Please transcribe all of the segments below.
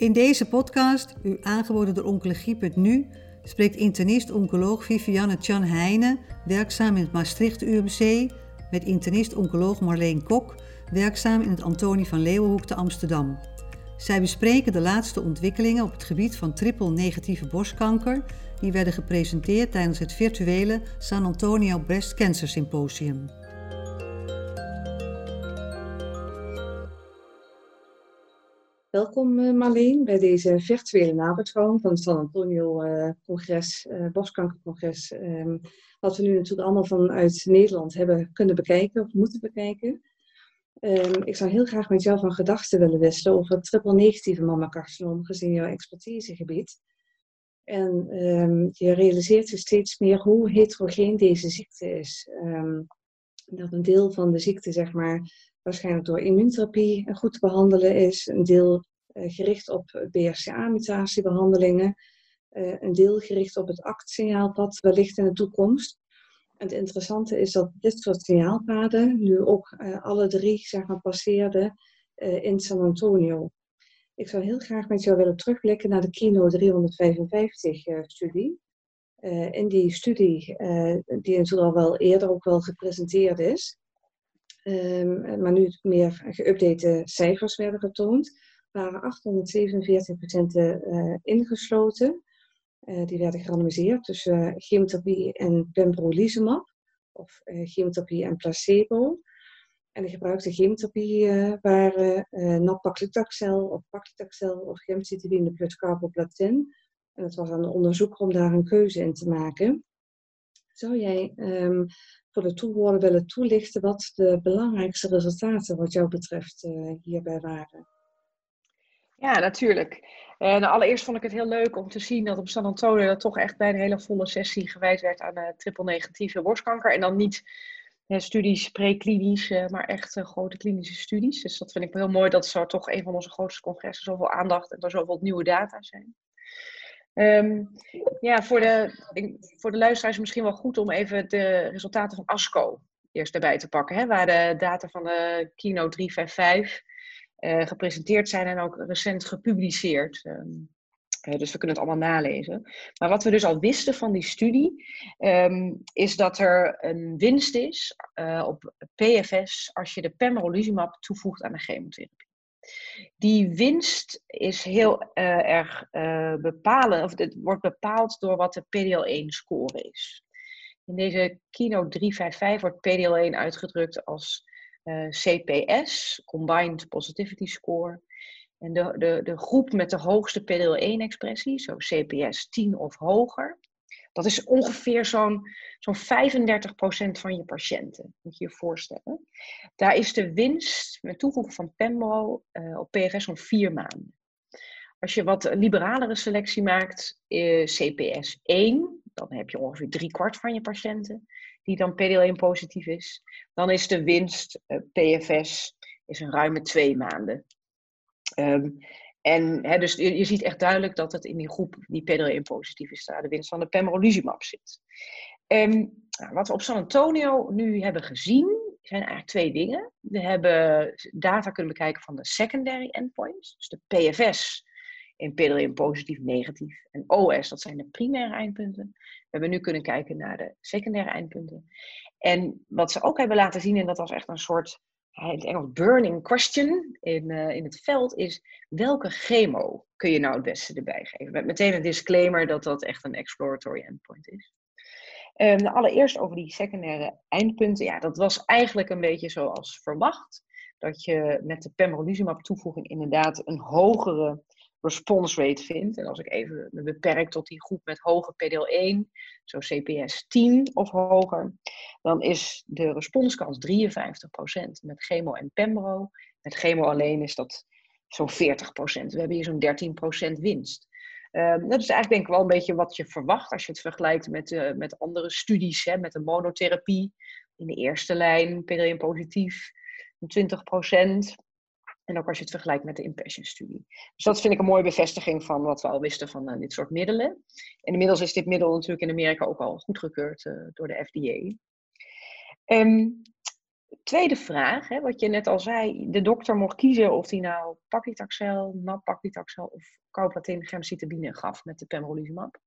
In deze podcast, u aangeboden door Oncologie.nu, spreekt internist-oncoloog Vivianne Chan Heijnen, werkzaam in het Maastricht UMC, met internist-oncoloog Marleen Kok, werkzaam in het Antonie van Leeuwenhoek te Amsterdam. Zij bespreken de laatste ontwikkelingen op het gebied van triple-negatieve borstkanker, die werden gepresenteerd tijdens het virtuele San Antonio Breast Cancer Symposium. Welkom uh, Marleen bij deze virtuele nabeschouwing van het San Antonio uh, congres, uh, borstkankercongres. Um, wat we nu natuurlijk allemaal vanuit Nederland hebben kunnen bekijken of moeten bekijken. Um, ik zou heel graag met jou van gedachten willen wisselen over het triple negatieve mammacarcinoom gezien jouw expertisegebied. En um, je realiseert je steeds meer hoe heterogeen deze ziekte is. dat een deel van de ziekte, zeg maar, waarschijnlijk door immuuntherapie goed te behandelen is. Een deel gericht op BRCA-mutatiebehandelingen. Uh, een deel gericht op het ACT-signaalpad wellicht in de toekomst. En het interessante is dat dit soort signaalpaden nu ook uh, alle drie zeg maar, passeerden in San Antonio. Ik zou heel graag met jou willen terugblikken naar de Kino 355-studie. in die studie, die natuurlijk al wel eerder ook wel gepresenteerd is, Um, maar nu meer geüpdate cijfers werden getoond, waren 847 patiënten uh, ingesloten. Uh, die werden gerandomiseerd tussen uh, chemotherapie en pembrolizumab, of chemotherapie en placebo. En de gebruikte chemotherapie waren nab-paclitaxel of paclitaxel of gemcitabine plus carboplatin. En het was aan de onderzoeker om daar een keuze in te maken. Zou jij um, voor de toehoorder willen toelichten wat de belangrijkste resultaten wat jou betreft hierbij waren? Ja, natuurlijk. En allereerst vond ik het heel leuk om te zien dat op San Antonio dat toch echt bij een hele volle sessie gewijd werd aan uh, triple-negatieve borstkanker. En dan niet studies preklinisch, uh, maar echt grote klinische studies. Dus dat vind ik heel mooi dat zo toch een van onze grootste congressen zoveel aandacht en er zoveel nieuwe data zijn. Um, ja, voor de, voor de luisteraars misschien wel goed om even de resultaten van ASCO eerst erbij te pakken. Hè, waar de data van de Kino 355 uh, gepresenteerd zijn en ook recent gepubliceerd. Um, uh, dus we kunnen het allemaal nalezen. Maar wat we dus al wisten van die studie, um, is dat er een winst is uh, op PFS als je de pembrolizumab toevoegt aan de chemotherapie. Die winst is heel erg bepalen, of het wordt bepaald door wat de PDL1-score is. In deze Keynote 355 wordt PDL1 uitgedrukt als eh, CPS, Combined Positivity Score. En de, de, de groep met de hoogste PDL1-expressie, zo CPS 10 of hoger, dat is ongeveer zo'n zo'n 35% van je patiënten, moet je je voorstellen. Daar is de winst met toevoegen van Pembro uh, op PFS zo'n vier maanden. Als je wat liberalere selectie maakt, uh, CPS 1, dan heb je ongeveer drie kwart van je patiënten die dan PDL1 positief is. Dan is de winst uh, PFS is een ruime twee maanden. Um, en hè, dus je, ziet echt duidelijk dat het in die groep die PDL1 positief is, daar de winst van de pembrolizumab zit. Nou, wat we op San Antonio nu hebben gezien, zijn eigenlijk twee dingen. We hebben data kunnen bekijken van de secondary endpoints, dus de PFS in PDL1 positief, negatief en OS, dat zijn de primaire eindpunten. We hebben nu kunnen kijken naar de secundaire eindpunten. En wat ze ook hebben laten zien, en dat was echt een soort in het Engels burning question in, uh, in het veld is welke chemo kun je nou het beste erbij geven? Met meteen een disclaimer dat dat echt een exploratory endpoint is. Um, allereerst over die secundaire eindpunten. Ja, dat was eigenlijk een beetje zoals verwacht. Dat je met de pembrolizumab toevoeging inderdaad een hogere response rate vindt. En als ik even me beperk tot die groep met hoge PDL1, zo CPS 10 of hoger, dan is de responskans 53% met chemo en pembro. Met chemo alleen is dat zo'n 40%. We hebben hier zo'n 13% winst. Um, dat is eigenlijk denk ik wel een beetje wat je verwacht als je het vergelijkt met, uh, met andere studies, hè, met de monotherapie. In de eerste lijn, PDL1 positief, 20%. En ook als je het vergelijkt met de Impassion-studie. Dus dat vind ik een mooie bevestiging van wat we al wisten van uh, dit soort middelen. En inmiddels is dit middel natuurlijk in Amerika ook al goedgekeurd uh, door de FDA. Um, tweede vraag, hè, wat je net al zei, de dokter mocht kiezen of hij nou paclitaxel, nab-paclitaxel of carbatin gemcitabine gaf met de pembrolizumab.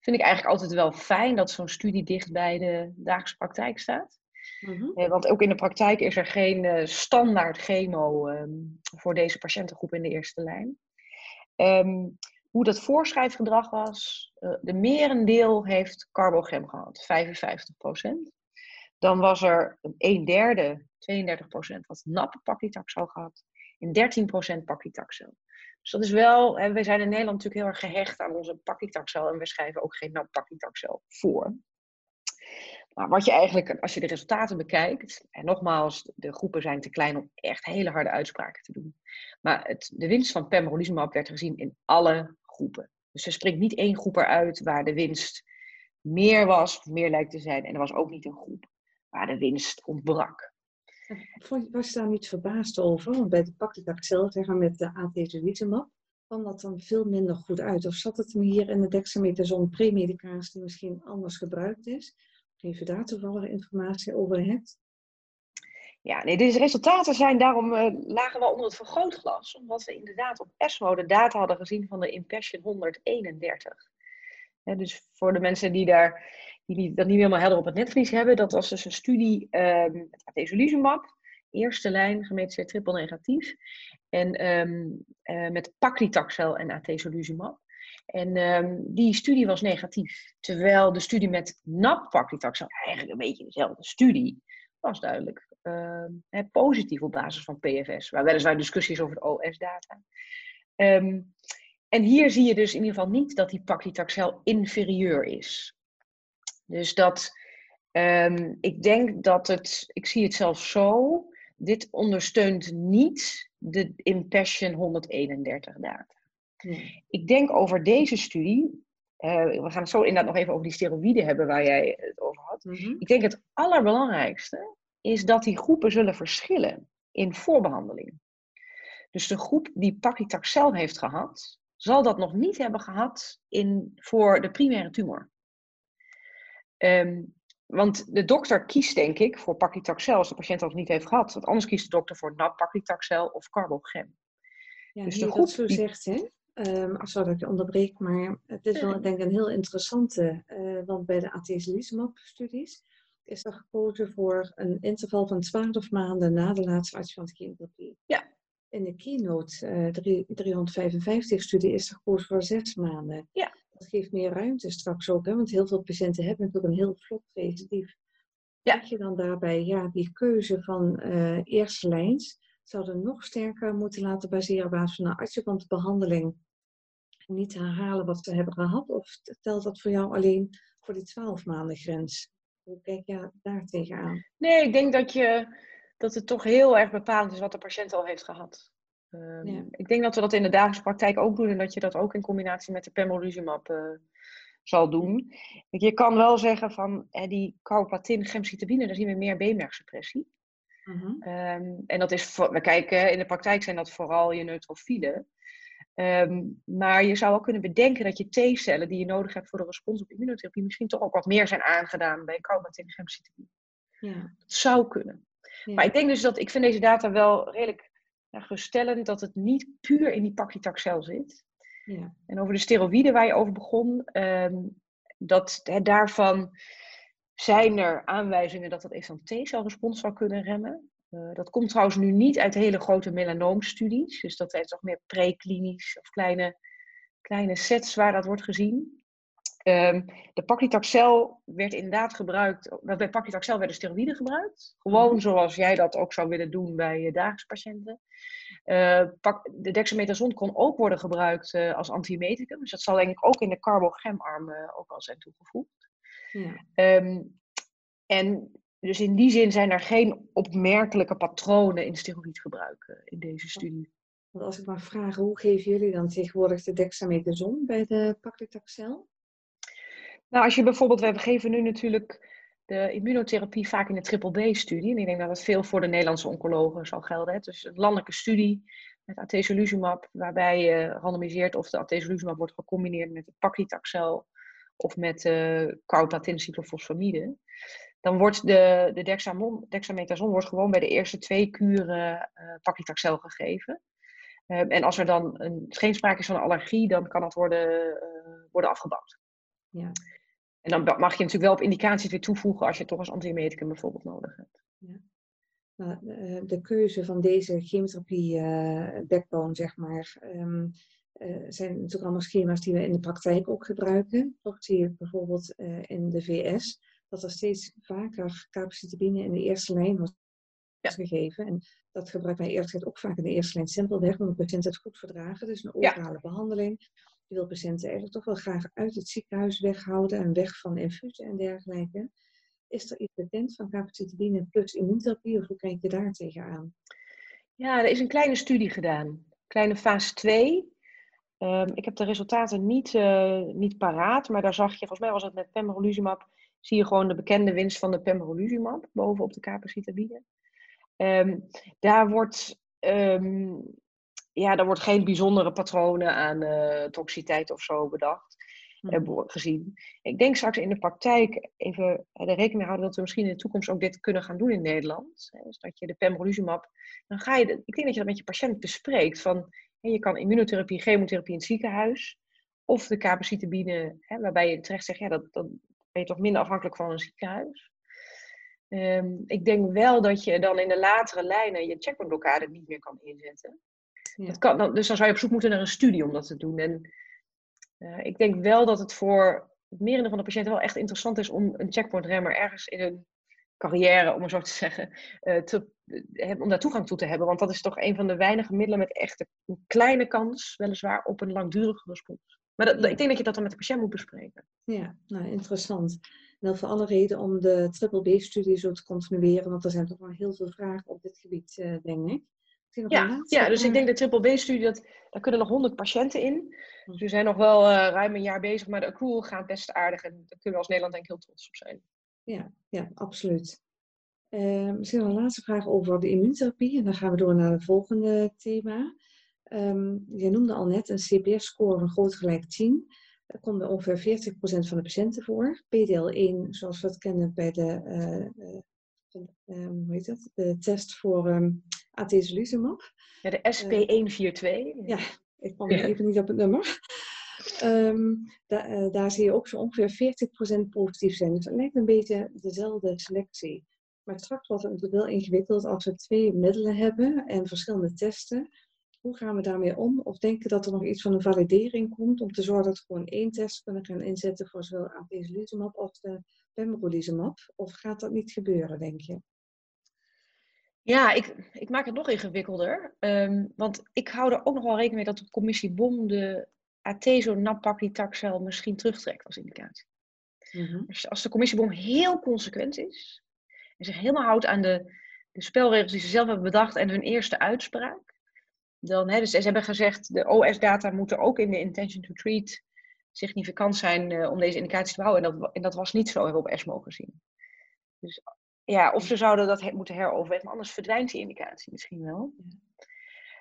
Vind ik eigenlijk altijd wel fijn dat zo'n studie dicht bij de dagelijkse praktijk staat. Mhm. Eh, want ook in de praktijk is er geen uh, standaard chemo um, voor deze patiëntengroep in de eerste lijn. Um, hoe dat voorschrijfgedrag was, uh, de merendeel heeft carbogem gehad, 55%. Dan was er een derde, 32% wat nappe paclitaxel gehad en 13% paclitaxel. Dus dat is wel, hè, wij zijn in Nederland natuurlijk heel erg gehecht aan onze paclitaxel en we schrijven ook geen nap paclitaxel voor. Maar wat je eigenlijk, als je de resultaten bekijkt, en nogmaals, de groepen zijn te klein om echt hele harde uitspraken te doen. Maar het, de winst van pembrolizumab werd gezien in alle groepen. Dus er springt niet één groep eruit waar de winst meer was, meer lijkt te zijn. En er was ook niet een groep waar de winst ontbrak. Was je daar niet verbaasd over? Want bij de paclitaxel, zeg maar met de atezolizumab, kwam dat dan veel minder goed uit? Of zat het hem hier in de dexamethason premedicatie die misschien anders gebruikt is? Je daar toevallige informatie over hebt? Ja, nee, deze resultaten zijn daarom uh, lagen wel onder het vergrootglas. Omdat we inderdaad op ESMO de data hadden gezien van de Impassion 131. dus voor de mensen die daar die dat niet helemaal helder op het netvlies hebben, dat was dus een studie um, met atezolizumab, eerste lijn gemeten triple negatief, en um, uh, met paclitaxel en atezolizumab. En um, die studie was negatief. Terwijl de studie met nab-paclitaxel, eigenlijk een beetje dezelfde studie, was duidelijk uh, positief op basis van PFS. Waar weliswaar discussies over de OS-data. Um, en hier zie je dus in ieder geval niet dat die paclitaxel inferieur is. Dus dat, ik denk dat het, ik zie het zelfs zo, dit ondersteunt niet de Impassion 131 data. Ik denk over deze studie, uh, we gaan het zo inderdaad nog even over die steroïden hebben waar jij het over had. Mhm. Ik denk het allerbelangrijkste is dat die groepen zullen verschillen in voorbehandeling. Dus de groep die paclitaxel heeft gehad, zal dat nog niet hebben gehad in, voor de primaire tumor. Um, want de dokter kiest denk ik voor paclitaxel als de patiënt dat niet heeft gehad. Want anders kiest de dokter voor NAP, paclitaxel of carbogem. Ja, dus de groep zo die... zegt, hè? Um, sorry dat ik je onderbreek, maar het is wel denk ik een heel interessante. Uh, want bij de atezolizumab-studies is er gekozen voor een interval van 12 maanden na de laatste adjuvant chemotherapie. Ja. In de keynote uh, 355-studie is er gekozen voor 6 maanden. Ja. Dat geeft meer ruimte straks ook, hè? want heel veel patiënten hebben natuurlijk een heel vlot recidief. Ja. je dan daarbij ja, die keuze van uh, eerste lijns zouden nog sterker moeten laten baseren op basis van een adjuvante behandeling. Niet herhalen wat ze hebben gehad, of telt dat voor jou alleen voor die 12 maanden grens? Hoe kijk je daar tegenaan? Nee, ik denk dat, je, dat het toch heel erg bepalend is wat de patiënt al heeft gehad. Um, Ik denk dat we dat in de dagelijkse praktijk ook doen en dat je dat ook in combinatie met de pembrolizumab uh, zal doen. Je kan wel zeggen van eh, die carbatin, gemcitabine, daar zien we meer beenmergsuppressie. Um, en dat is, we kijken, in de praktijk zijn dat vooral je neutrofielen. Um, maar je zou wel kunnen bedenken dat je T-cellen die je nodig hebt voor de respons op immunotherapie misschien toch ook wat meer zijn aangedaan bij gemcitabine. Ja. Dat zou kunnen. Ja. Maar ik denk dus dat, ik vind deze data wel redelijk ja, geruststellend dat het niet puur in die paclitaxel zit. Ja. En over de steroïden waar je over begon, um, dat daarvan zijn er aanwijzingen dat dat eventueel T-celrespons zou kunnen remmen. Uh, dat komt trouwens nu niet uit hele grote melanoomstudies. Dus dat heeft toch meer preklinisch of kleine, kleine sets waar dat wordt gezien. Um, de paclitaxel werd inderdaad gebruikt, bij paclitaxel werden steroïden gebruikt. Gewoon mhm. zoals jij dat ook zou willen doen bij je dagelijkse patiënten. Uh, de dexamethason kon ook worden gebruikt uh, als antiemeticum. Dus dat zal denk ik ook in de carbogemarm ook al zijn toegevoegd. Ja. Um, en dus in die zin zijn er geen opmerkelijke patronen in steroïdgebruik in deze studie. Want als ik maar vraag, hoe geven jullie dan tegenwoordig de dexamethason bij de paclitaxel? Nou, als je bijvoorbeeld, we geven nu natuurlijk de immunotherapie vaak in de triple-B-studie. En ik denk dat dat veel voor de Nederlandse oncologen zal gelden. Hè. Dus een landelijke studie met atezolizumab, waarbij je randomiseert of de atezolizumab wordt gecombineerd met de paclitaxel of met uh, carbatin cyclofosfamide. Dan wordt de, de dexamon, dexamethason wordt gewoon bij de eerste twee kuren uh, paclitaxel gegeven. Ehm, en als er dan een, geen sprake is van een allergie, dan kan dat worden, uh, worden afgebouwd. Ja. En dan mag je natuurlijk wel op indicaties weer toevoegen als je toch als antiemeticum bijvoorbeeld nodig hebt. Ja. Nou, eh, de keuze van deze chemotherapie backbone, zeg maar, um, zijn natuurlijk allemaal schema's die we in de praktijk ook gebruiken. Toch zie je bijvoorbeeld in de VS dat er steeds vaker capecitabine in de eerste lijn wordt gegeven. En dat gebruikt mij eerlijk gezegd ook vaak in de eerste lijn simpelweg, omdat patiënten het goed verdragen. Dus een orale behandeling. Je wil patiënten eigenlijk toch wel graag uit het ziekenhuis weghouden en weg van infusen en dergelijke. Is er iets bekend van capecitabine plus immuuntherapie of hoe kijk je daar tegenaan? Ja, er is een kleine studie gedaan. Kleine fase 2. Ehm, ik heb de resultaten niet, uh, niet paraat, maar daar zag je, volgens mij was het met pembrolizumab, zie je gewoon de bekende winst van de pembrolizumab bovenop de capecitabine. Um, daar wordt um, ja, daar wordt geen bijzondere patronen aan uh, toxiteit of zo bedacht. Mm. gezien. Ik denk straks in de praktijk even de rekening mee houden dat we misschien in de toekomst ook dit kunnen gaan doen in Nederland. Dus dat je de pembrolizumab, dan ga je, ik denk dat je dat met je patiënt bespreekt. Van, je kan immunotherapie, chemotherapie in het ziekenhuis. Of de capecitabine, waarbij je terecht zegt, ja, dat, dat ben je toch minder afhankelijk van een ziekenhuis. Um, ik denk wel dat je dan in de latere lijnen je checkpointblokkade niet meer kan inzetten. Dat kan, dan, dus dan zou je op zoek moeten naar een studie om dat te doen. En uh, ik denk wel dat het voor het merendeel van de patiënten wel echt interessant is om een checkpointremmer ergens in hun carrière, om het zo te zeggen, uh, te, uh, om daar toegang toe te hebben. Want dat is toch een van de weinige middelen met echt een kleine kans, weliswaar, op een langdurige respons. Maar dat, ik denk dat je dat dan met de patiënt moet bespreken. Ja, nou interessant. En dat voor alle reden om de triple B-studie zo te continueren, want er zijn toch wel heel veel vragen op dit gebied, uh, denk ik. Ja, ja, dus ik denk de triple B-studie, daar kunnen nog 100 patiënten in. Hm. Dus we zijn nog wel uh, ruim een jaar bezig, maar de accrual gaat best aardig. En daar kunnen we als Nederland denk ik heel trots op zijn. Ja, ja absoluut. Uh, misschien nog een laatste vraag over de immuuntherapie. En dan gaan we door naar het volgende thema. Um, je noemde al net een CPS-score van groot gelijk 10. Dat komt bij ongeveer 40% van de patiënten voor. PDL1, zoals we het kennen bij de, uh, uh, hoe heet dat? de test voor um, atezolizumab. Ja, de SP142. ja, ik kwam even niet op het nummer. Um, da daar zie je ook zo ongeveer 40% positief zijn. Dus het lijkt een beetje dezelfde selectie. Maar straks wordt het natuurlijk wel ingewikkeld als we twee middelen hebben en verschillende testen hoe gaan we daarmee om? Of denken dat er nog iets van een validering komt om te zorgen dat we gewoon één test kunnen gaan inzetten voor zowel atezolizumab als de pembrolizumab? Of gaat dat niet gebeuren, denk je? Ja, ik, ik maak het nog ingewikkelder. Um, want ik hou er ook nog wel rekening mee dat de commissie BOM de atezo-napaclitaxel misschien terugtrekt als indicatie. Mm -hmm. als, als de commissie BOM heel consequent is en zich helemaal houdt aan de, de spelregels die ze zelf hebben bedacht en hun eerste uitspraak, dan, hè, dus ze hebben gezegd, de OS-data moeten ook in de intention to treat significant zijn uh, om deze indicatie te houden. En dat, en dat was niet zo, hebben we op ESMO gezien. Dus ja, of ze zouden dat moeten heroverwegen, anders verdwijnt die indicatie misschien wel.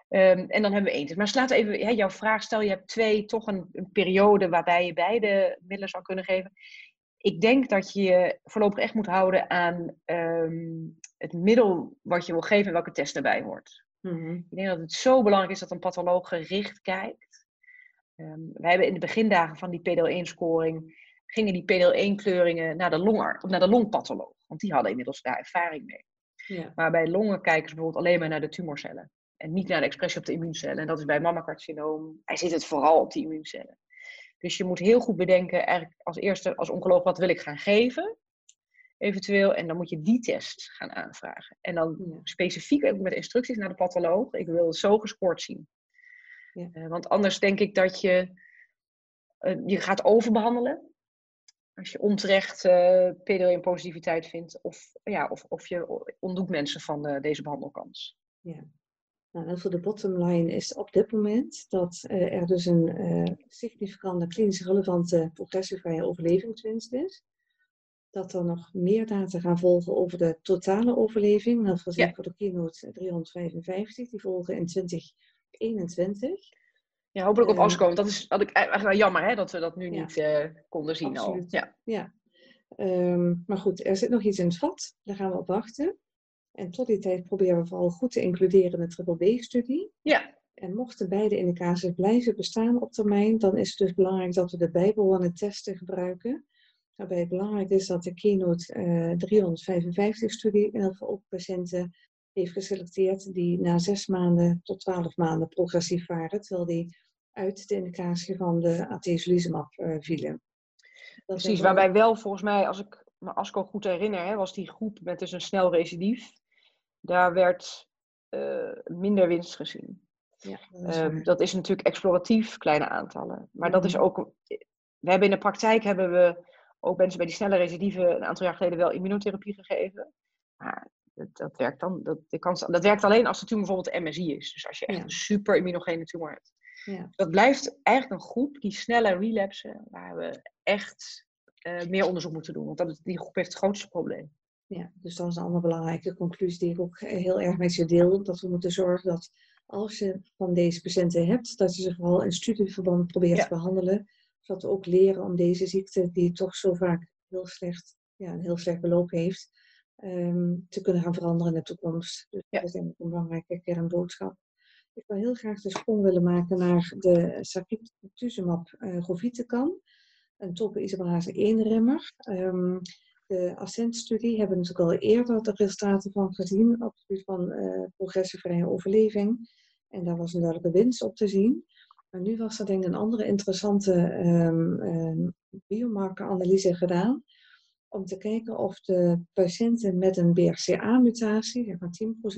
Um, en dan hebben we één. Maar laat even hè, jouw vraag, stel je hebt twee, toch een, periode waarbij je beide middelen zou kunnen geven. Ik denk dat je je voorlopig echt moet houden aan um, het middel wat je wil geven en welke test erbij hoort. Mhm. Ik denk dat het zo belangrijk is dat een patholoog gericht kijkt. Um, wij hebben in de begindagen van die PDL1-scoring, gingen die PDL1-kleuringen naar de longer, of naar de longpatholoog. Want die hadden inmiddels daar ervaring mee. Ja. Maar bij longen kijken ze bijvoorbeeld alleen maar naar de tumorcellen. En niet naar de expressie op de immuuncellen. En dat is bij mammacarcinoom, hij zit het vooral op die immuuncellen. Dus je moet heel goed bedenken, eigenlijk als eerste als oncoloog, wat wil ik gaan geven? Eventueel. En dan moet je die test gaan aanvragen. En dan specifiek ook met instructies naar de patholoog. Ik wil het zo gescoord zien. Ja. Uh, want anders denk ik dat je, uh, je gaat overbehandelen. Als je onterecht uh, eh, PDL-positiviteit vindt. Of, ja, of, of je ontdoet mensen van deze behandelkans. Ja. Nou, voor de bottom line is op dit moment dat er dus een significante klinisch relevante progressievrije overlevingswinst is dat er nog meer data gaan volgen over de totale overleving. Dat was ja. voor de keynote 355, die volgen in 2021. Ja, hopelijk op uh, Dat is had ik eigenlijk wel jammer hè, dat we dat nu niet uh, konden zien absoluut. al. Ja. ja. Ehm, maar goed, er zit nog iets in het vat. Daar gaan we op wachten. En tot die tijd proberen we vooral goed te includeren in de triple B-studie. Ja. En mochten beide indicaties blijven bestaan op termijn, dan is het dus belangrijk dat we de bijbehorende testen gebruiken. Waarbij het belangrijk is dat de Keynote uh, 355-studie in ieder geval ook patiënten heeft geselecteerd die na zes maanden tot twaalf maanden progressief waren, terwijl die uit de indicatie van de atezolizumab uh, vielen. Precies, waarbij wel volgens mij, als ik me ASCO goed herinner, hè, was die groep met dus een snel recidief, daar werd uh, minder winst gezien. Ja, dat, is um, dat, is natuurlijk exploratief, kleine aantallen. Maar dat is mhm. ook. We hebben in de praktijk hebben we ook mensen bij die snelle recidieven een aantal jaar geleden wel immunotherapie gegeven. Maar dat, dat werkt dan. Dat, de kans, dat werkt alleen als de tumor bijvoorbeeld MSI is. Dus als je echt een super immunogene tumor hebt. Ja. Dat blijft eigenlijk een groep die snelle relapsen, waar we echt uh, meer onderzoek moeten doen. Want dat, die groep heeft het grootste probleem. Ja, dus dat is een andere belangrijke conclusie die ik ook heel erg met je deel. Dat we moeten zorgen dat als je van deze patiënten hebt, dat je ze vooral in studieverband probeert te behandelen. Zodat we ook leren om deze ziekte, die toch zo vaak heel slecht, ja, een heel slecht beloop heeft, um, te kunnen gaan veranderen in de toekomst. Dus ja. dat is denk ik een belangrijke kernboodschap. Ik wil heel graag de sprong willen maken naar de sacituzumab uh, govitecan, een topoisomerase 1-remmer. Um, de Ascent-studie hebben we natuurlijk al eerder de resultaten van gezien op het gebied van uh, progressievrije overleving. En daar was een duidelijke winst op te zien. Maar nu was er denk ik een andere interessante um, biomarkeranalyse gedaan. Om te kijken of de patiënten met een BRCA-mutatie, zeg maar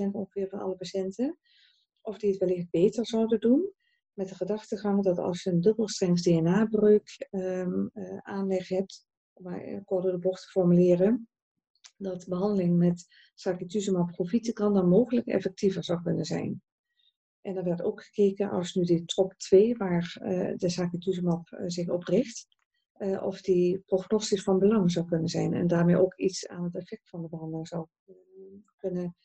10% ongeveer van alle patiënten, of die het wellicht beter zouden doen. Met de gedachtegang dat als je een dubbelstrengs DNA-breuk um, uh, aanleg hebt, om maar door de bocht te formuleren, dat behandeling met sacituzumab kan dan mogelijk effectiever zou kunnen zijn. En er werd ook gekeken als nu die TROP2, waar uh, de sacituzumab uh, zich op richt, uh, of die prognostisch van belang zou kunnen zijn. En daarmee ook iets aan het effect van de behandeling zou kunnen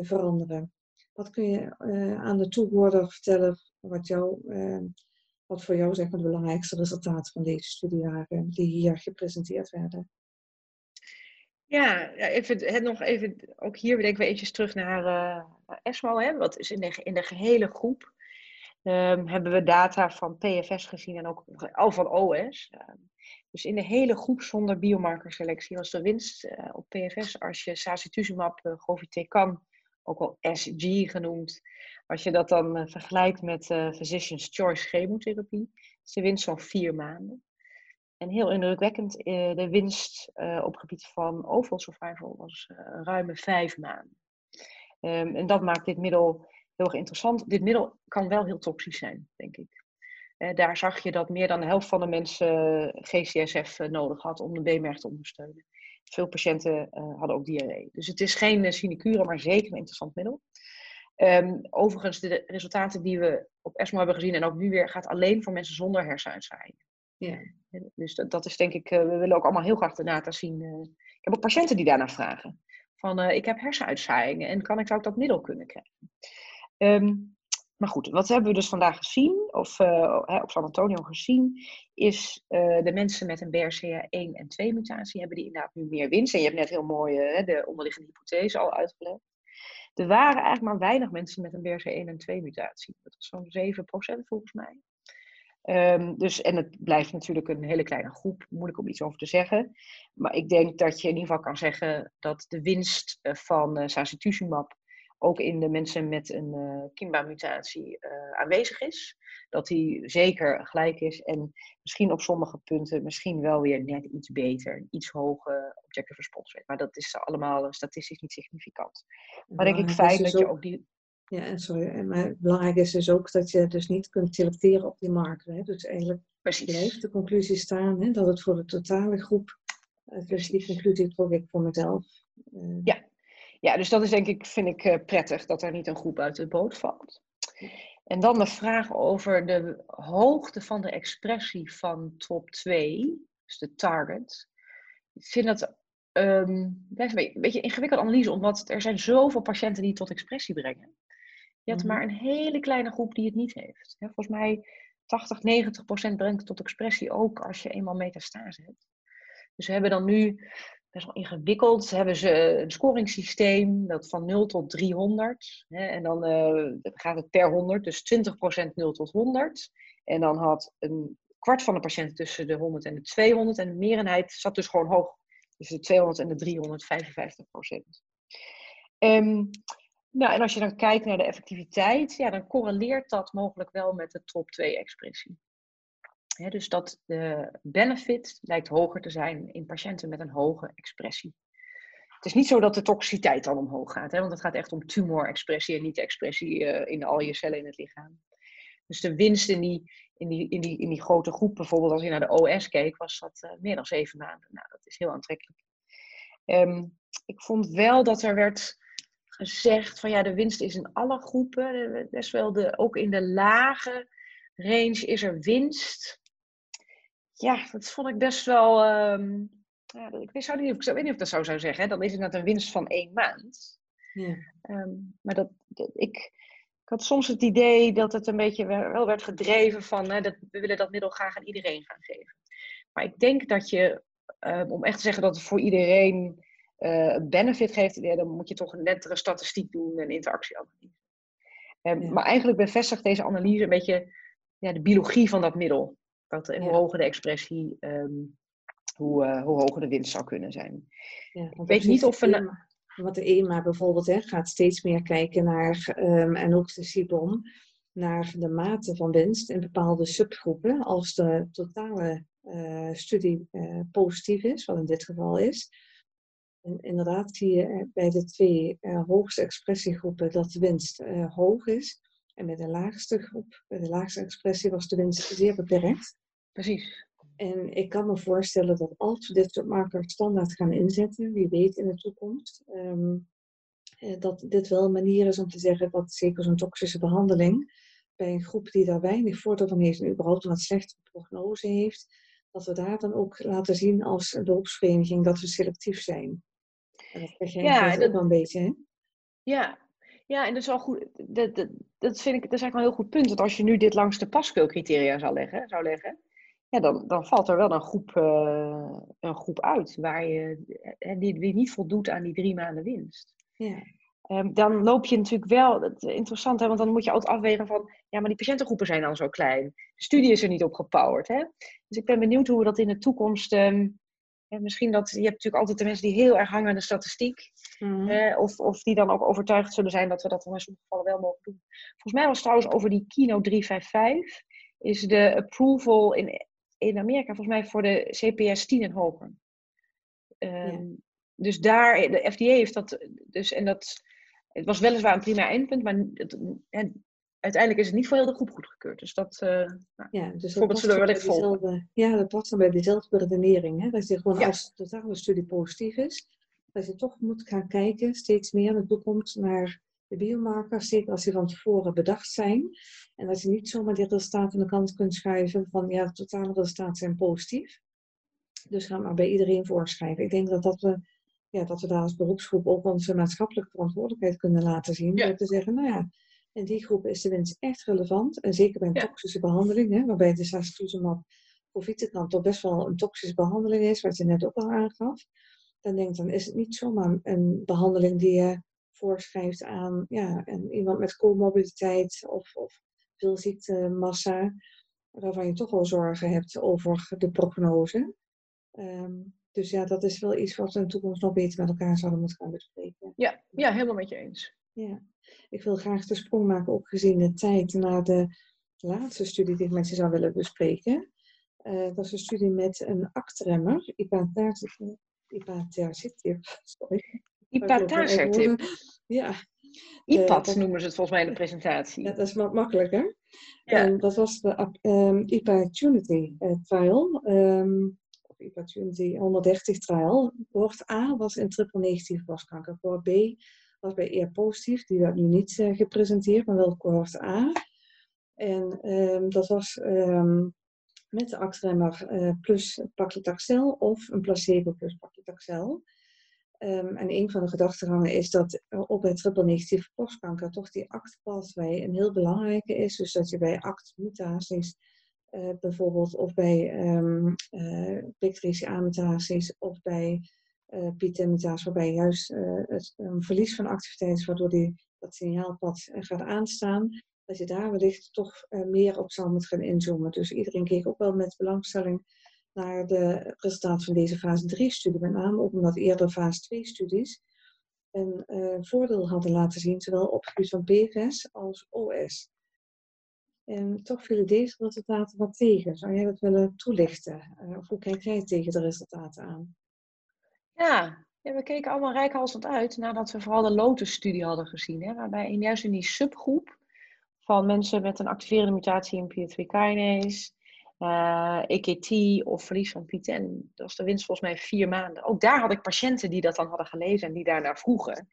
veranderen. Wat kun je aan de toehoorder vertellen wat jou wat voor jou zeg maar, de belangrijkste resultaten van deze studie waren die hier gepresenteerd werden? Ja, even, nog even, ook hier denken we eventjes terug naar uh, ESMO. Hè? Wat is in de, in de gehele groep um, hebben we data van PFS gezien en ook al van OS. Uh, dus in de hele groep zonder biomarkerselectie was de winst uh, op PFS als je sacituzumab uh, govitecan, ook wel SG genoemd, als je dat dan vergelijkt met Physician's Choice chemotherapie, is de winst van vier maanden. En heel indrukwekkend, uh, de winst op gebied van overall survival was ruime vijf maanden. Um, en dat maakt dit middel heel erg interessant. Dit middel kan wel heel toxisch zijn, denk ik. daar zag je dat meer dan de helft van de mensen GCSF nodig had om de B-merg te ondersteunen. Veel patiënten hadden ook diarree. Dus het is geen sinecure, maar zeker een interessant middel. Um, overigens, de resultaten die we op ESMO hebben gezien en ook nu weer, gaat alleen voor mensen zonder hersenuitzaaiing. Ja. Dus dat, is denk ik, uh, we willen ook allemaal heel graag de data zien. Uh, ik heb ook patiënten die daarna vragen. Van, uh, ik heb hersenuitzaaiingen en kan ik, zou ik dat middel kunnen krijgen? Um, maar goed, wat hebben we dus vandaag gezien, of op San Antonio gezien, is de mensen met een BRCA1 en 2 mutatie hebben die inderdaad nu meer winst. En je hebt net heel mooi de onderliggende hypothese al uitgelegd. Er waren eigenlijk maar weinig mensen met een BRCA1 en 2 mutatie. Dat was zo'n 7% volgens mij. Um, dus, en het blijft natuurlijk een hele kleine groep, moeilijk om iets over te zeggen. Maar ik denk dat je in ieder geval kan zeggen dat de winst eh, van uh, sacituzumab ook in de mensen met een uh, Kimba-mutatie uh, aanwezig is. Dat die zeker gelijk is en misschien op sommige punten misschien wel weer net iets beter, iets hoger objective response rate. Maar dat is allemaal statistisch niet significant. Maar denk ik fijn dat je ook die... Ja, en sorry, maar belangrijk is dus ook dat je dus niet kunt selecteren op die marker. Hè? Dus eigenlijk Precies. blijft de conclusie staan hè, dat het voor de totale groep, dus die conclusie trok ik voor mezelf. Uh, ja, ja, dus dat is denk ik, vind ik uh, prettig dat er niet een groep uit de boot valt. En dan de vraag over de hoogte van de expressie van top 2, dus de target. Ik vind dat um, een beetje ingewikkelde analyse, omdat er zijn zoveel patiënten die tot expressie brengen. Je hebt mm maar een hele kleine groep die het niet heeft. volgens mij 80, 90 procent brengt tot expressie ook als je eenmaal metastase hebt. Dus we hebben dan nu, best wel ingewikkeld, hebben ze een scoringssysteem dat van 0 tot 300. Hè, en dan uh, gaat het per 100, dus 20% 0 tot 100. En dan had een kwart van de patiënten tussen de 100 en de 200. En de meerderheid zat dus gewoon hoog tussen de 200 en de 355 procent. Um, nou, en als je dan kijkt naar de effectiviteit, ja, dan correleert dat mogelijk wel met de top 2 expressie. dus dat de benefit lijkt hoger te zijn in patiënten met een hoge expressie. Het is niet zo dat de toxiciteit dan omhoog gaat, hè, want het gaat echt om tumorexpressie en niet expressie uh, in al je cellen in het lichaam. Dus de winst in die, in, die, in, die, in die grote groep, bijvoorbeeld als je naar de OS keek, was dat uh, meer dan zeven maanden. Nou, dat is heel aantrekkelijk. Um, ik vond wel dat er werd gezegd van ja, de winst is in alle groepen, best wel de, ook in de lage range is er winst. Ja, dat vond ik best wel. Um, ja, ik, weet, zou niet, ik weet niet of ik dat zo zou zeggen. Hè. Dan is het net een winst van één maand. Ja. Um, maar dat, dat, ik, ik had soms het idee dat het een beetje wel werd gedreven van hè, dat we willen dat middel graag aan iedereen gaan geven. Maar ik denk dat je, um, om echt te zeggen dat het voor iedereen benefit geeft, ja, dan moet je toch een nettere statistiek doen en interactieanalyse. Um, Maar eigenlijk bevestigt deze analyse een beetje ja, de biologie van dat middel. Dat, hoe hoger de expressie, um, hoe, uh, hoe hoger de winst zou kunnen zijn. Ja, ik weet niet of we... wat de EMA bijvoorbeeld hè, gaat steeds meer kijken naar, um, en ook de CIBOM, naar de mate van winst in bepaalde subgroepen. Als de totale uh, studie uh, positief is, wat in dit geval is, en inderdaad zie je bij de twee uh, hoogste expressiegroepen dat de winst uh, hoog is. En bij de laagste groep, bij de laagste expressie, was de winst zeer beperkt. Precies. En ik kan me voorstellen dat als we dit soort markers standaard gaan inzetten, wie weet in de toekomst, um, dat dit wel een manier is om te zeggen dat zeker zo'n toxische behandeling bij een groep die daar weinig voordeel van heeft en überhaupt een wat slechtere prognose heeft, dat we daar dan ook laten zien als beroepsvereniging dat we selectief zijn. Dat je ja, dat, wel een beetje, hè? Ja. ja, en dat is wel goed. Dat, dat, dat vind ik, dat is eigenlijk wel een heel goed punt. Want als je nu dit langs de paskeelcriteria zou leggen, zou leggen ja, dan, dan valt er wel een groep, uh, een groep uit waar je, die, die niet voldoet aan die drie maanden winst. Ja. Um, dan loop je natuurlijk wel, dat is interessant, hè, want dan moet je altijd afwegen van, ja, maar die patiëntengroepen zijn dan zo klein. De studie is er niet op gepowerd. Hè? Dus ik ben benieuwd hoe we dat in de toekomst um, ja, misschien dat, je hebt natuurlijk altijd de mensen die heel erg hangen aan de statistiek. Mm. of, of die dan ook overtuigd zullen zijn dat we dat dan in sommige gevallen wel mogen doen. Volgens mij was trouwens over die Kino 355, is de approval in, in Amerika volgens mij voor de CPS 10 en hoger. Um, Dus daar, de FDA heeft dat, dus, en dat, het was weliswaar een prima eindpunt, maar het, uiteindelijk is het niet voor heel de groep goedgekeurd. Dus dat, uh, ja, dus dat zullen we wellicht volgen. Ja, dat past dan bij dezelfde redenering. Hè? Dat je gewoon als de totale studie positief is, dat je toch moet gaan kijken steeds meer in de toekomst naar de biomarkers, zeker als die van tevoren bedacht zijn. En dat je niet zomaar die resultaten aan de kant kunt schuiven van ja, de totale resultaten zijn positief. Dus ga maar bij iedereen voorschrijven. Ik denk dat, dat, we, ja, dat we daar als beroepsgroep ook onze maatschappelijke verantwoordelijkheid kunnen laten zien. Door te zeggen, nou ja, in die groep is de winst echt relevant. En zeker bij een toxische behandeling, hè, waarbij de sacituzumab dan toch best wel een toxische behandeling is, wat je net ook al aangaf. Dan denk ik, dan is het niet zomaar een behandeling die je voorschrijft aan ja, een, iemand met comorbiditeit of, of veel ziektemassa, waarvan je toch wel zorgen hebt over de prognose. Um, dus ja, dat is wel iets wat we in de toekomst nog beter met elkaar zouden moeten gaan bespreken. Ja, ja helemaal met je eens. Ja. Ik wil graag de sprong maken, ook gezien de tijd, naar de laatste studie die ik met je zou willen bespreken. Uh, dat is een studie met een aktremmer, ipatercitinib. Sorry. Ipatercitinib? Ja. IPAT uh, noemen ze het volgens mij in de presentatie. Ja, dat is wat makkelijker. Ja. Um, dat was de um, IPA-Tunity uh, trial. Um, of IPA-Tunity 130 trial. Cohort A was in triple negatieve borstkanker. Cohort B was bij eer positief, die werd nu niet uh, gepresenteerd, maar wel cohort A. En um, dat was um, met de actremmer uh, plus paclitaxel of een placebo plus paclitaxel. Um, en een van de gedachtegangen is dat ook bij triple negatieve borstkanker toch die act een heel belangrijke is. Dus dat je bij act mutaties bijvoorbeeld of bij um, uh, mutaties of bij uh, PTM-mutaties, waarbij juist het een verlies van activiteit is, waardoor die, dat signaalpad gaat aanstaan, dat je daar wellicht toch meer op zou moeten gaan inzoomen. Dus iedereen keek ook wel met belangstelling naar de resultaten van deze fase 3-studie, met name ook omdat eerder fase 2-studies een voordeel hadden laten zien, zowel op het gebied van PFS als OS. En toch vielen deze resultaten wat tegen. Zou jij dat willen toelichten? Of hoe kijk jij tegen de resultaten aan? Ja, we keken allemaal rijkhalsend uit nadat we vooral de Lotus-studie hadden gezien. Hè, waarbij in, juist in die subgroep van mensen met een activerende mutatie in PI3 kinase uh, eh, EKT of verlies van PTN. Dat was de winst volgens mij vier maanden. Ook daar had ik patiënten die dat dan hadden gelezen en die daarnaar vroegen.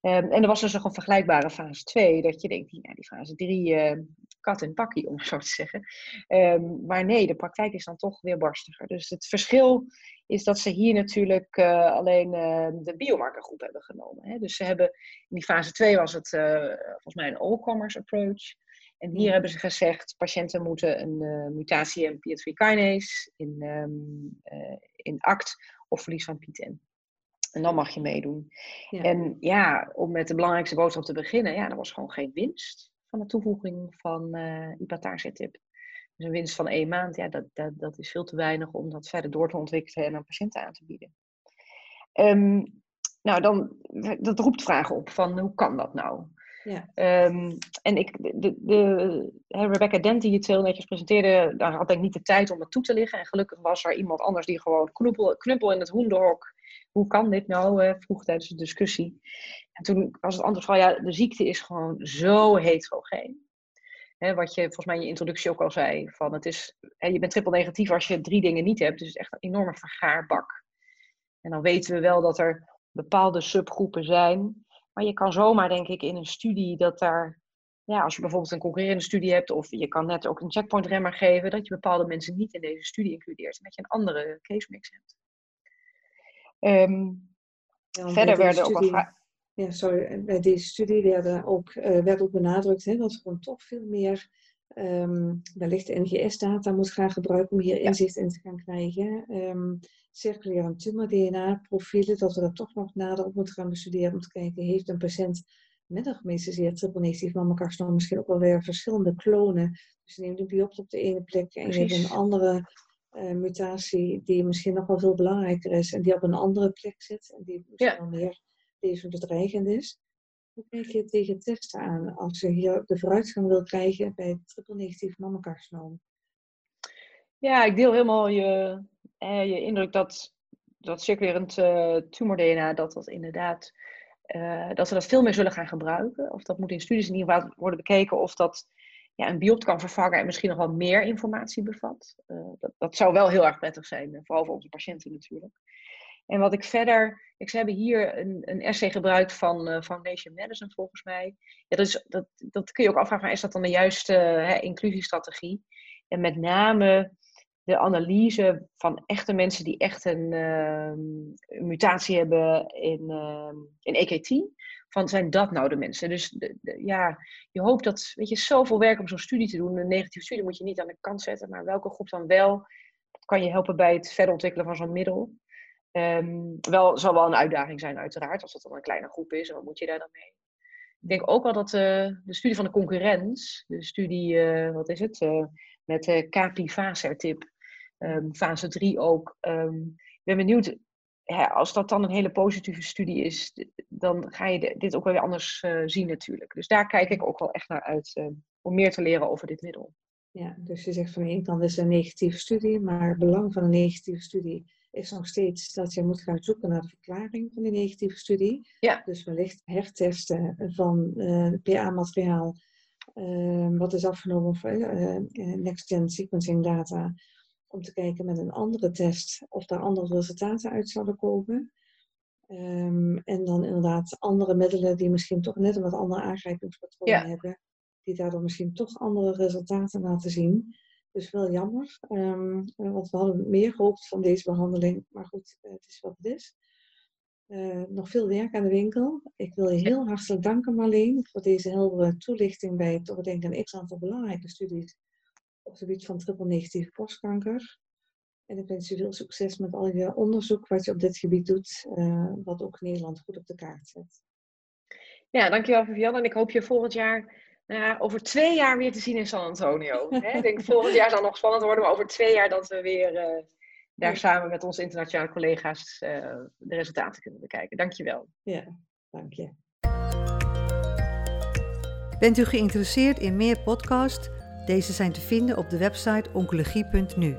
Um, en er was dus nog een vergelijkbare fase 2, dat je denkt, ja, die fase 3, uh, kat en pakkie, om het zo te zeggen. Um, maar nee, de praktijk is dan toch weer barstiger. Dus het verschil is dat ze hier natuurlijk uh, alleen uh, de biomarkergroep hebben genomen. Hè. Dus ze hebben, in die fase 2 was het volgens mij een all-commerce approach. En hier hebben ze gezegd, patiënten moeten een uh, mutatie in PI3 kinase, in, um, uh, in ACT of verlies van PTEN. En dan mag je meedoen. Ja. En ja, om met de belangrijkste boodschap te beginnen, ja, er was gewoon geen winst van de toevoeging van uh, eh, ipatarsitib. Dus een winst van één maand, ja, dat, dat, dat is veel te weinig om dat verder door te ontwikkelen en aan patiënten aan te bieden. Um, nou, dan, dat roept vragen op van hoe kan dat nou? Ja. Um, en ik, de, de, Rebecca Dent die het heel netjes presenteerde, daar had ik niet de tijd om het toe te liggen. En gelukkig was er iemand anders die gewoon knuppel, knuppel in het hoenderhok. Hoe kan dit nou? Uh, vroeg tijdens de discussie. En toen was het antwoord van, ja, de ziekte is gewoon zo heterogeen. He, wat je volgens mij in je introductie ook al zei. Van het is, he, je bent triple negatief als je drie dingen niet hebt. Dus het is echt een enorme vergaarbak. En dan weten we wel dat er bepaalde subgroepen zijn maar je kan zomaar, denk ik, in een studie dat daar, ja, als je bijvoorbeeld een concurrerende studie hebt, of je kan net ook een checkpoint remmer geven, dat je bepaalde mensen niet in deze studie includeert en dat je een andere case mix hebt. Um, ja, verder werden ook al Ja, sorry, bij deze studie werden ook, uh, werd ook benadrukt hè, dat we gewoon toch veel meer um, wellicht NGS-data moet gaan gebruiken om hier inzicht in te gaan krijgen. Um, circulaire tumor-DNA-profielen, dat we dat toch nog nader op moeten gaan bestuderen om te kijken, heeft een patiënt met een gemetastaseerd triple-negatief mammocarcinoom misschien ook wel weer verschillende klonen. Dus je neemt een biopt op de ene plek en je hebt een andere uh, mutatie die misschien nog wel veel belangrijker is en die op een andere plek zit en die misschien ja. wel meer levensbedreigend is. Hoe kijk je tegen testen aan als je hier de vooruitgang wil krijgen bij triple-negatief mammocarcinoom? Ja, ik deel helemaal je, eh, je indruk dat, dat circulerend uh, tumor-DNA, dat dat inderdaad, uh, dat we dat veel meer zullen gaan gebruiken. Of dat moet in studies in ieder geval worden bekeken of dat ja, een biopt kan vervangen en misschien nog wel meer informatie bevat. Uh, dat, dat zou wel heel erg prettig zijn, vooral voor onze patiënten natuurlijk. En wat ik verder, ik, ze hebben hier een, een essay gebruikt van uh, Foundation Medicine volgens mij. Ja, dus dat, dat kun je ook afvragen, is dat dan de juiste hè, inclusiestrategie? En met name de analyse van echte mensen die echt een, uh, mutatie hebben in, uh, in EKT. Van zijn dat nou de mensen? Dus de, ja, je hoopt dat, weet je, zoveel werk om zo'n studie te doen. Een negatieve studie moet je niet aan de kant zetten, maar welke groep dan wel? Dat kan je helpen bij het verder ontwikkelen van zo'n middel. Um, wel, zal wel een uitdaging zijn, uiteraard, als dat dan een kleine groep is. En wat moet je daar dan mee? Ik denk ook wel dat uh, de studie van de concurrent, de studie, uh, wat is het, uh, met uh, Capi-Vasertip, um, fase 3 ook. Um, ik ben benieuwd, ja, als dat dan een hele positieve studie is, dan ga je dit ook wel weer anders zien natuurlijk. Dus daar kijk ik ook wel echt naar uit om meer te leren over dit middel. Ja, dus je zegt van de ene kant is een negatieve studie, maar het belang van een negatieve studie is nog steeds dat je moet gaan zoeken naar de verklaring van die negatieve studie. Ja. Dus wellicht hertesten van uh, PA-materiaal, uh, wat is afgenomen van uh, next-gen sequencing data, om te kijken met een andere test of daar andere resultaten uit zouden komen. Um, en dan inderdaad andere middelen die misschien toch net een wat andere aangrijpingspatronen ja. hebben, die daardoor misschien toch andere resultaten laten zien. Dus wel jammer, um, want we hadden meer gehoopt van deze behandeling. Maar goed, eh, het is wat het is. Uh, nog veel werk aan de winkel. Ik wil je heel hartelijk danken Marleen voor deze heldere toelichting bij toch denk ik een x aantal belangrijke studies op het gebied van triple negatieve borstkanker. En ik wens je veel succes met al je onderzoek wat je op dit gebied doet, uh, wat ook Nederland goed op de kaart zet. Ja, dankjewel Vivian. En ik hoop je volgend jaar, nou over twee jaar weer te zien in San Antonio. ik denk volgend jaar zal nog spannend worden, maar over twee jaar dat we weer uh, daar samen met onze internationale collega's uh, de resultaten kunnen bekijken. Dankjewel. Ja, dank je. Bent u geïnteresseerd in meer podcasts? Deze zijn te vinden op de website oncologie.nu.